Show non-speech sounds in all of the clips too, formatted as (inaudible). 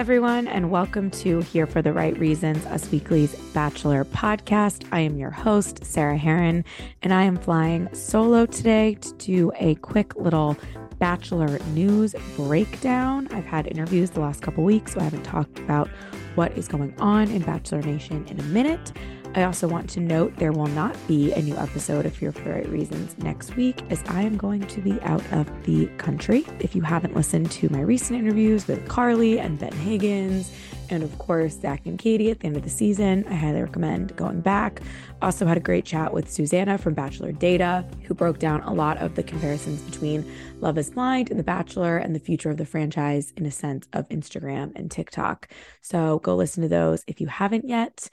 Everyone, and welcome to Here for the Right Reasons, Us Weekly's Bachelor podcast. I am your host, Sarah Hearon, and I am flying solo today to do a quick little Bachelor news breakdown. I've had interviews the last couple weeks, so I haven't talked about what is going on in Bachelor Nation in a minute. I also want to note there will not be a new episode of Here for the Right Reasons next week, as I am going to be out of the country. If you haven't listened to my recent interviews with Carly and Ben Higgins, and of course, Zach and Katie at the end of the season, I highly recommend going back. Also, had a great chat with Susanna from Bachelor Data, who broke down a lot of the comparisons between Love is Blind and The Bachelor and the future of the franchise in a sense of Instagram and TikTok. So go listen to those if you haven't yet.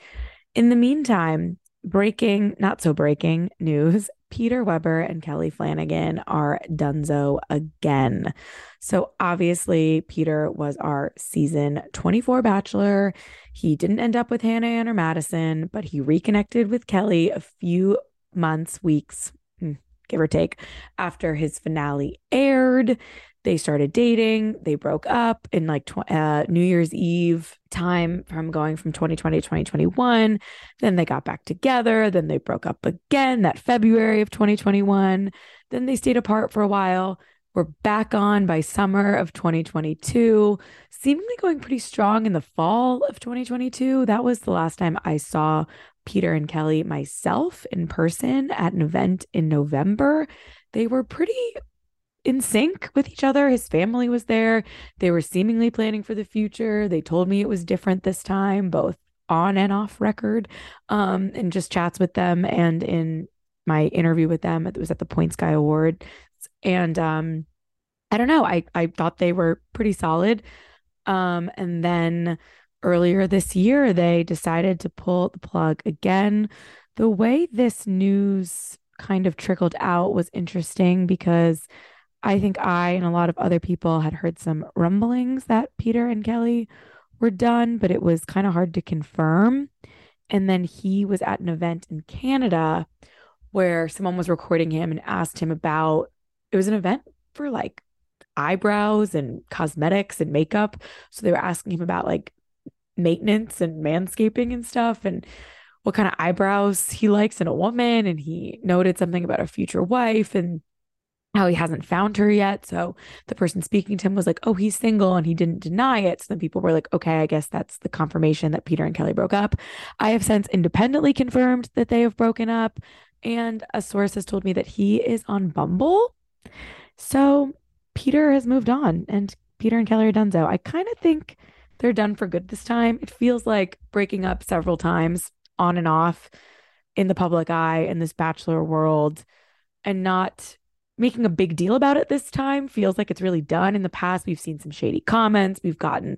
In the meantime, breaking, not so breaking news (laughs) Peter Weber and Kelley Flanagan are dunzo again. So, obviously, Peter was our season 24 bachelor. He didn't end up with Hannah Ann or Madison, but he reconnected with Kelley a few months, weeks, hmm, give or take, after his finale aired. They started dating. They broke up in like tw- uh, New Year's Eve time from going from 2020 to 2021. Then they got back together. Then they broke up again that February of 2021. Then they stayed apart for a while. We're back on by summer of 2022, seemingly going pretty strong in the fall of 2022. That was the last time I saw Peter and Kelley myself in person at an event in November. They were pretty in sync with each other. His family was there. They were seemingly planning for the future. They told me it was different this time, both on and off record, um, and just chats with them and in my interview with them. It was at the Points Guy Award. And um, I don't know. I, I thought they were pretty solid. Um, and then earlier this year, they decided to pull the plug again. The way this news kind of trickled out was interesting because I think I and a lot of other people had heard some rumblings that Peter and Kelley were done, but it was kind of hard to confirm. And then he was at an event in Canada where someone was recording him and asked him about it was an event for like eyebrows and cosmetics and makeup. So they were asking him about like maintenance and manscaping and stuff and what kind of eyebrows he likes in a woman. And he noted something about a future wife. And how he hasn't found her yet. So the person speaking to him was like, oh, he's single and he didn't deny it. So then people were like, okay, I guess that's the confirmation that Peter and Kelley broke up. I have since independently confirmed that they have broken up. And a source has told me that he is on Bumble. So Peter has moved on and Peter and Kelley are done. So I kind of think they're done for good this time. It feels like breaking up several times on and off in the public eye in this bachelor world and not making a big deal about it this time feels like it's really done. In the past, we've seen some shady comments, we've gotten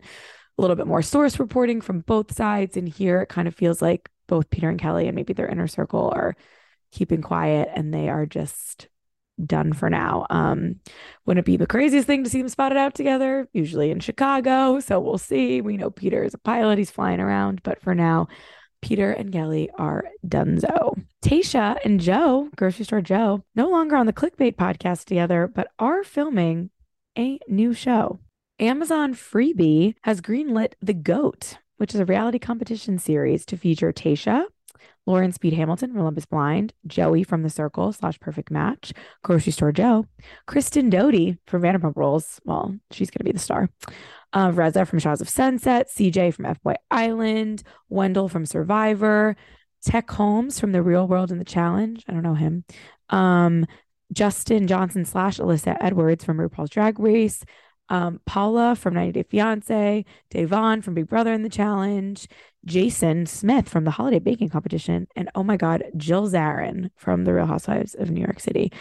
a little bit more source reporting from both sides. And here it kind of feels like both Peter and Kelley and maybe their inner circle are keeping quiet and they are just done for now. Um, wouldn't it be the craziest thing to see them spotted out together? Usually in Chicago. So we'll see. We know Peter is a pilot, he's flying around, but for now, Peter and Kelley are dunzo. Tayshia and Joe, grocery store Joe, no longer on the clickbait podcast together, but are filming a new show. Amazon Freevee has greenlit The GOAT, which is a reality competition series to feature Tayshia, Lauren Speed Hamilton from is Blind, Joey from The Circle slash Perfect Match, Grocery Store Joe, Kristen Doute from Vanderpump Rules. Well, she's going to be the star. Uh, Reza from Shahs of Sunset, CJ from F Boy Island, Wendell from Survivor, Teck Holmes from The Real World and The Challenge. I don't know him. Um, Justin Johnson slash Alyssa Edwards from RuPaul's Drag Race, um, Paola from 90 Day Fiance, Da'Vonne from Big Brother in the Challenge, Jason Smith from the Holiday Baking Competition, and oh my God, Jill Zarin from The Real Housewives of New York City.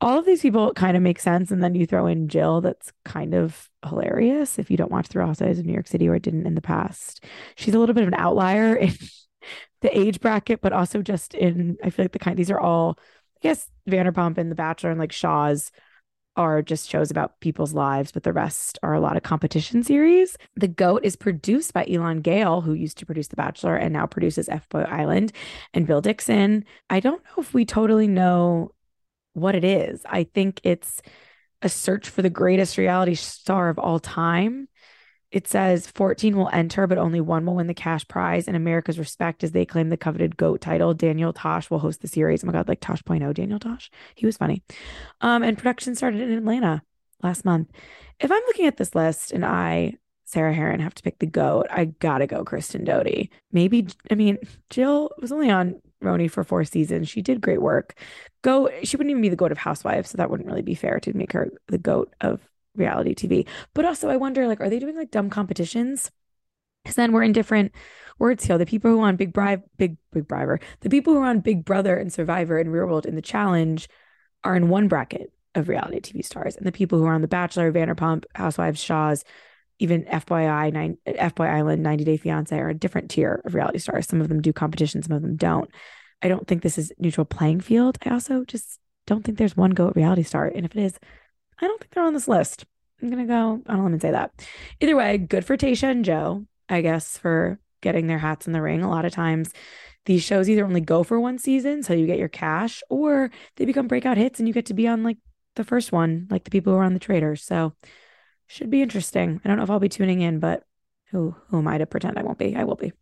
All of these people kind of make sense. And then you throw in Jill, that's kind of hilarious if you don't watch The Real Housewives of New York City or didn't in the past. She's a little bit of an outlier (laughs) in the age bracket, but also just in, I feel like the kind, these are all, I guess, Vanderpump and The Bachelor and like Shahs are just shows about people's lives, but the rest are a lot of competition series. The GOAT is produced by Elan Gale, who used to produce The Bachelor and now produces F Boy Island, and Bill Dixon. I don't know if we totally know what it is. I think it's a search for the greatest reality star of all time it says 14 will enter, but only one will win the cash prize. And America's respect as they claim the coveted GOAT title. Daniel Tosh will host the series. Oh my God, like Tosh.0, Daniel Tosh. He was funny. Um, and production started in Atlanta last month. If I'm looking at this list and I, Sarah Hearon, have to pick the GOAT, I gotta go Kristen Doute. Maybe, I mean, Jill was only on RHONY for four seasons. She did great work. Go, she wouldn't even be the GOAT of Housewives, so that wouldn't really be fair to make her the GOAT of reality TV. But also, I wonder, like, are they doing like dumb competitions? Because then we're in different words here. The people who are on Big Bribe, Big Big Briber, the people who are on Big Brother and Survivor and Real World in the Challenge are in one bracket of reality TV stars, and the people who are on The Bachelor, Vanderpump, Housewives, Shahs, even FYI, nine, FBoy Island, 90 Day Fiance are a different tier of reality stars. Some of them do competition, some of them don't. I don't think this is neutral playing field. I also just don't think there's one GOAT reality star. And if it is, I don't think they're on this list. I'm gonna go. I don't even say that. Either way, good for Tayshia and Joe, I guess, for getting their hats in the ring. A lot of times these shows either only go for one season, so you get your cash, or they become breakout hits and you get to be on like the first one, like the people who are on the Traitors. So should be interesting. I don't know if I'll be tuning in, but who who am I to pretend I won't be? I will be.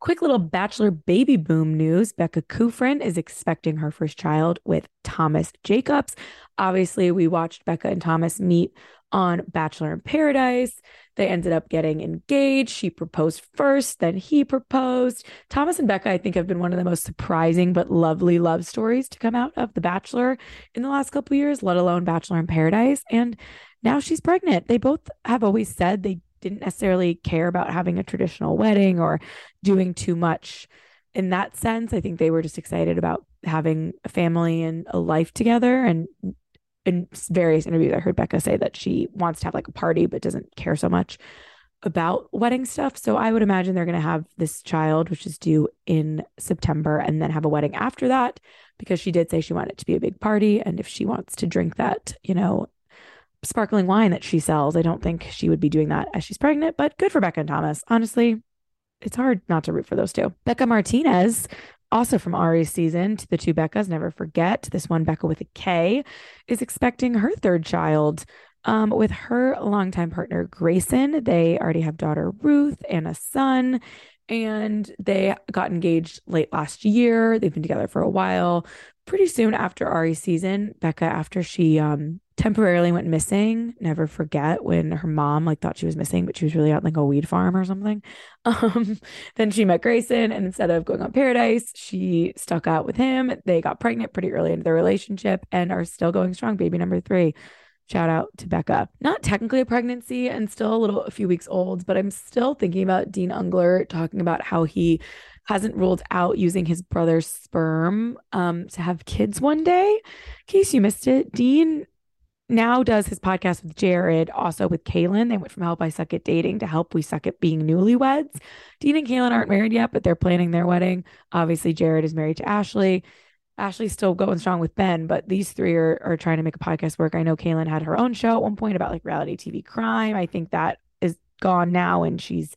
Quick little bachelor baby boom news. Becca Kufrin is expecting her first child with Thomas Jacobs. Obviously, we watched Becca and Thomas meet on Bachelor in Paradise. They ended up getting engaged. She proposed first, then he proposed. Thomas and Becca, I think, have been one of the most surprising but lovely love stories to come out of The Bachelor in the last couple years, let alone Bachelor in Paradise. And now she's pregnant. They both have always said they didn't necessarily care about having a traditional wedding or doing too much in that sense. I think they were just excited about having a family and a life together. And in various interviews, I heard Becca say that she wants to have like a party, but doesn't care so much about wedding stuff. So I would imagine they're going to have this child, which is due in September, and then have a wedding after that because she did say she wanted it to be a big party. And if she wants to drink that, you know, sparkling wine that she sells. I don't think she would be doing that as she's pregnant, but good for Becca and Thomas. Honestly, it's hard not to root for those two. Bekah Martinez, also from Ari's season, to the two Beccas, never forget. This one, Bekah with a K, is expecting her third child. Um, with her longtime partner Grayson, they already have daughter Ruth and a son, and they got engaged late last year. They've been together for a while. Pretty soon after Ari's season, Bekah, after she um temporarily went missing. Never forget when her mom like thought she was missing, but she was really out like a weed farm or something. (laughs) Um, then she met Grayson, and instead of going on Paradise, she stuck out with him. They got pregnant pretty early into their relationship and are still going strong. Baby number three. Shout out to Bekah. Not technically a pregnancy and still a little a few weeks old, but I'm still thinking about Dean Unglert talking about how he hasn't ruled out using his brother's sperm um, to have kids one day. In case you missed it, Dean now does his podcast with Jared, also with Caelynn. They went from Help I Suck at Dating to Help We Suck at Being Newlyweds. Dean and Caelynn aren't married yet, but they're planning their wedding. Obviously, Jared is married to Ashley. Ashley's still going strong with Ben, but these three are, are trying to make a podcast work. I know Caelynn had her own show at one point about like reality TV crime. I think that is gone now, and she's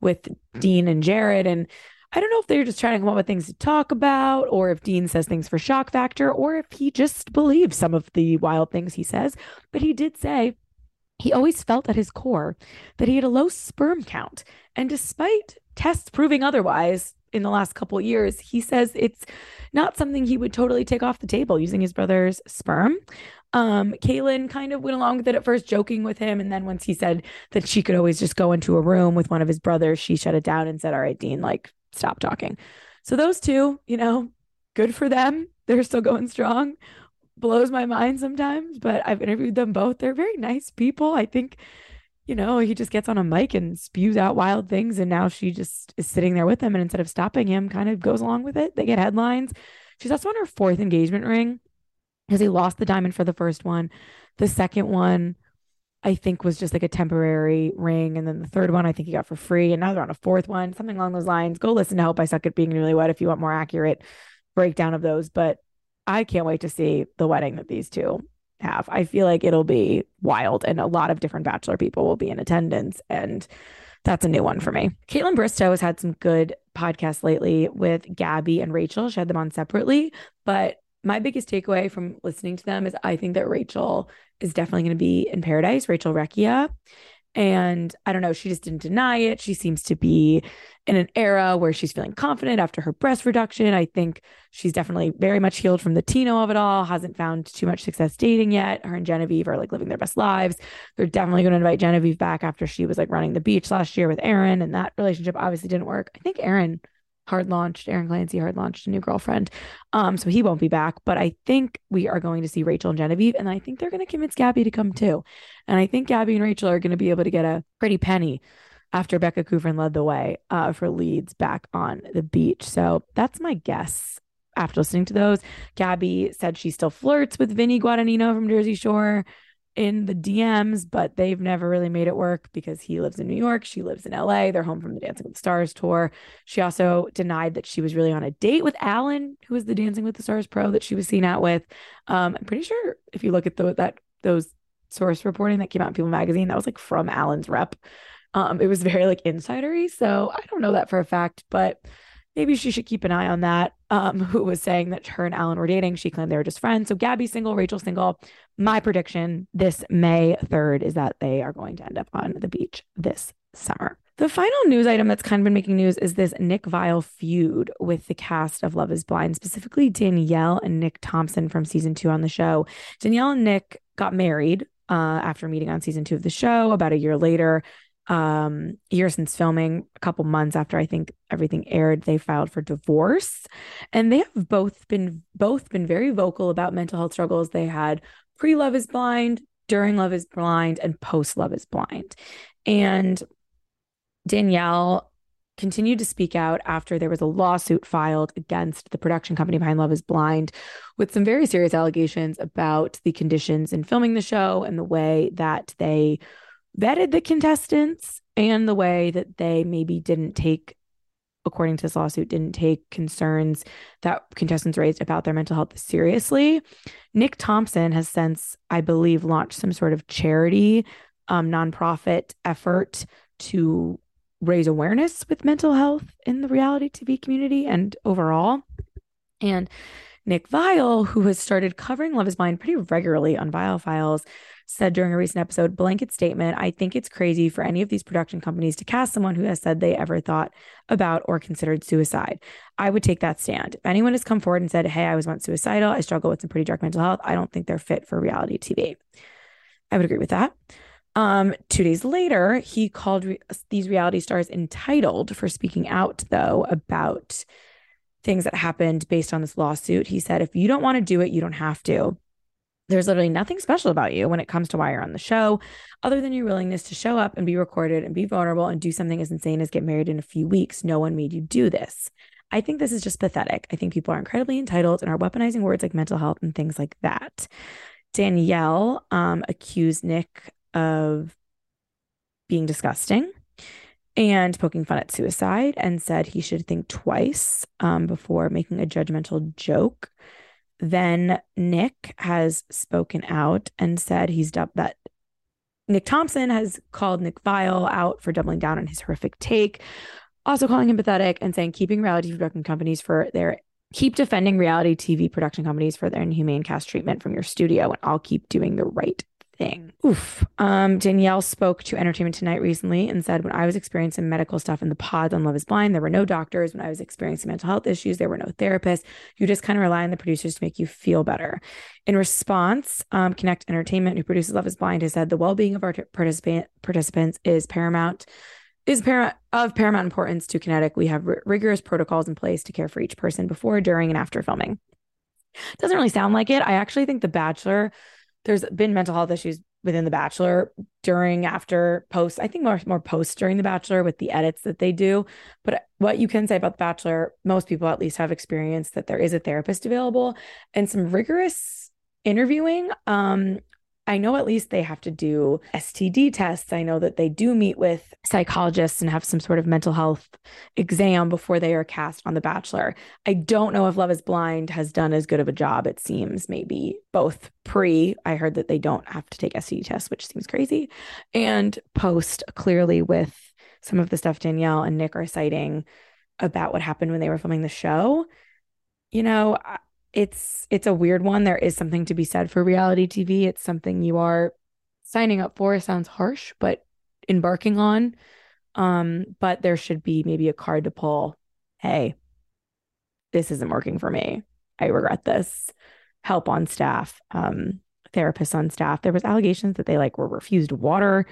with mm. Dean and Jared. And I don't know if they're just trying to come up with things to talk about, or if Dean says things for shock factor, or if he just believes some of the wild things he says. But he did say he always felt at his core that he had a low sperm count. And despite tests proving otherwise in the last couple years, he says it's not something he would totally take off the table using his brother's sperm. Um, Caelynn kind of went along with it at first, joking with him. And then once he said that she could always just go into a room with one of his brothers, she shut it down and said, All right, Dean, like, stop talking. So those two, you know, good for them. They're still going strong. Blows my mind sometimes, but I've interviewed them both. They're very nice people. I think, you know, he just gets on a mic and spews out wild things. And now she just is sitting there with him. And instead of stopping him, kind of goes along with it. They get headlines. She's also on her fourth engagement ring because he lost the diamond for the first one. The second one, I think, was just like a temporary ring. And then the third one, I think he got for free. And now they're on a fourth one, something along those lines. Go listen to Hope I Suck at Being Newlywed if you want more accurate breakdown of those. But I can't wait to see the wedding that these two have. I feel like it'll be wild and a lot of different bachelor people will be in attendance. And that's a new one for me. Kaitlyn Bristowe has had some good podcasts lately with Gabby and Rachel. She had them on separately, but my biggest takeaway from listening to them is I think that Rachel is definitely going to be in paradise, Rachel Recchia. And I don't know, she just didn't deny it. She seems to be in an era where she's feeling confident after her breast reduction. I think she's definitely very much healed from the Tino of it all, hasn't found too much success dating yet. Her and Genevieve are like living their best lives. They're definitely going to invite Genevieve back after she was like running the beach last year with Aaron. And that relationship obviously didn't work. I think Aaron hard launched Aaron Clancy hard launched a new girlfriend. Um, so he won't be back. But I think we are going to see Rachel and Genevieve, and I think they're going to convince Gabby to come too. And I think Gabby and Rachel are going to be able to get a pretty penny after Becca Kufrin led the way uh, for leads back on the beach. So that's my guess. After listening to those, Gabby said she still flirts with Vinny Guadagnino from Jersey Shore in the DMs, but they've never really made it work because he lives in New York. She lives in LA. They're home from the Dancing with the Stars tour. She also denied that she was really on a date with Alan, who was the Dancing with the Stars pro that she was seen out with. Um, I'm pretty sure if you look at the, that those source reporting that came out in People magazine, that was like from Alan's rep. Um, it was very like insidery. So I don't know that for a fact, but maybe she should keep an eye on that. Um, (laughs) who was saying that her and Alan were dating. She claimed they were just friends. So Gabby's single, Rachel single. My prediction this May 3rd is that they are going to end up on the beach this summer. The final news item that's kind of been making news is this Nick Viall feud with the cast of Love is Blind, specifically Danielle and Nick Thompson from season two on the show. Danielle and Nick got married uh, after meeting on season two of the show about a year later um year since filming a couple months after i think everything aired they filed for divorce. And they have both been both been very vocal about mental health struggles. They had pre love is blind during love is blind and post love is blind. And danielle continued to speak out after there was a lawsuit filed against the production company behind love is blind with some very serious allegations about the conditions in filming the show and the way that they vetted the contestants and the way that they maybe didn't take according to this lawsuit didn't take concerns that contestants raised about their mental health seriously. Nick thompson has since i believe launched some sort of charity um, nonprofit effort to raise awareness with mental health in the reality tv community and overall. And nick viall who has started covering love is blind pretty regularly on viall files said during a recent episode blanket statement I think it's crazy for any of these production companies to cast someone who has said they ever thought about or considered suicide. I would take that stand. If anyone has come forward and said, Hey, I was once suicidal, I struggle with some pretty dark mental health, I don't think they're fit for reality TV. I would agree with that. Um, two days later, he called re- these reality stars entitled for speaking out, though, about things that happened based on this lawsuit. He said, If you don't want to do it, you don't have to. There's literally nothing special about you when it comes to why you're on the show, other than your willingness to show up and be recorded and be vulnerable and do something as insane as get married in a few weeks. No one made you do this. I think this is just pathetic. I think people are incredibly entitled and are weaponizing words like mental health and things like that. Danielle um, accused Nick of being disgusting and poking fun at suicide and said he should think twice um, before making a judgmental joke. Then Nick has spoken out and said he's dubbed that Nick Thompson has called Nick Viall out for doubling down on his horrific take, also calling him pathetic and saying keeping reality production companies for their keep defending reality TV production companies for their inhumane cast treatment from your studio and I'll keep doing the right thing. Oof. Um, Danielle spoke to Entertainment Tonight recently and said, When I was experiencing medical stuff in the pods on Love is Blind, there were no doctors. When I was experiencing mental health issues, there were no therapists. You just kind of rely on the producers to make you feel better. In response, um, Kinetic Entertainment, who produces Love is Blind, has said the well being of our participant, participants is paramount is paramount of paramount importance to Kinetic. We have r- rigorous protocols in place to care for each person before, during, and after filming. Doesn't really sound like it. I actually think The Bachelor, there's been mental health issues within The Bachelor during, after, post. I think more more post during The Bachelor with the edits that they do. But what you can say about The Bachelor, most people at least have experienced that there is a therapist available and some rigorous interviewing. Um, I know at least they have to do STD tests. I know that they do meet with psychologists and have some sort of mental health exam before they are cast on The Bachelor. I don't know if Love is Blind has done as good of a job, it seems, maybe both pre. I heard that they don't have to take STD tests, which seems crazy, and post, clearly with some of the stuff Danielle and Nick are citing about what happened when they were filming the show. You know, it's it's a weird one. There is something to be said for reality TV. It's something you are signing up for. It sounds harsh, but embarking on. Um, but there should be maybe a card to pull. Hey, this isn't working for me. I regret this. Help on staff, um, therapists on staff. There was allegations that they like were refused water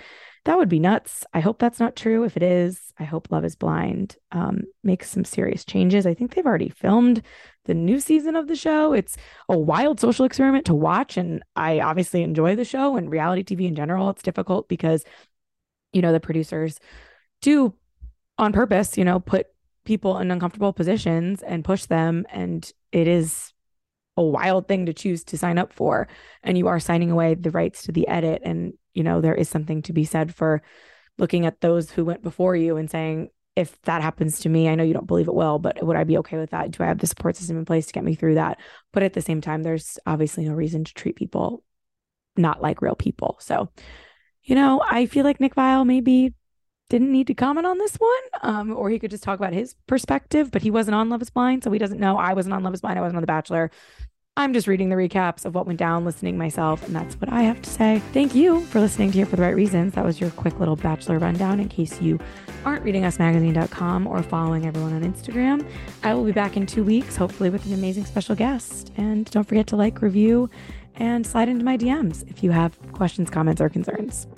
that would be nuts. I hope that's not true. If it is, I hope Love is Blind um, makes some serious changes. I think they've already filmed the new season of the show. It's a wild social experiment to watch. And I obviously enjoy the show and reality TV in general. It's difficult because, you know, the producers do on purpose, you know, put people in uncomfortable positions and push them. And it is a wild thing to choose to sign up for. And you are signing away the rights to the edit and you know, there is something to be said for looking at those who went before you and saying, if that happens to me, I know you don't believe it will, but would I be okay with that? Do I have the support system in place to get me through that? But at the same time, there's obviously no reason to treat people not like real people. So, you know, I feel like Nick Viall maybe didn't need to comment on this one, um, or he could just talk about his perspective, but he wasn't on Love is Blind, so he doesn't know. I wasn't on Love is Blind. I wasn't on The Bachelor. I'm just reading the recaps of what went down, listening myself, and that's what I have to say. Thank you for listening to Here for the Right Reasons. That was your quick little Bachelor rundown in case you aren't reading usmagazine.com or following everyone on Instagram. I will be back in two weeks, hopefully with an amazing special guest. And don't forget to like, review, and slide into my DMs if you have questions, comments, or concerns.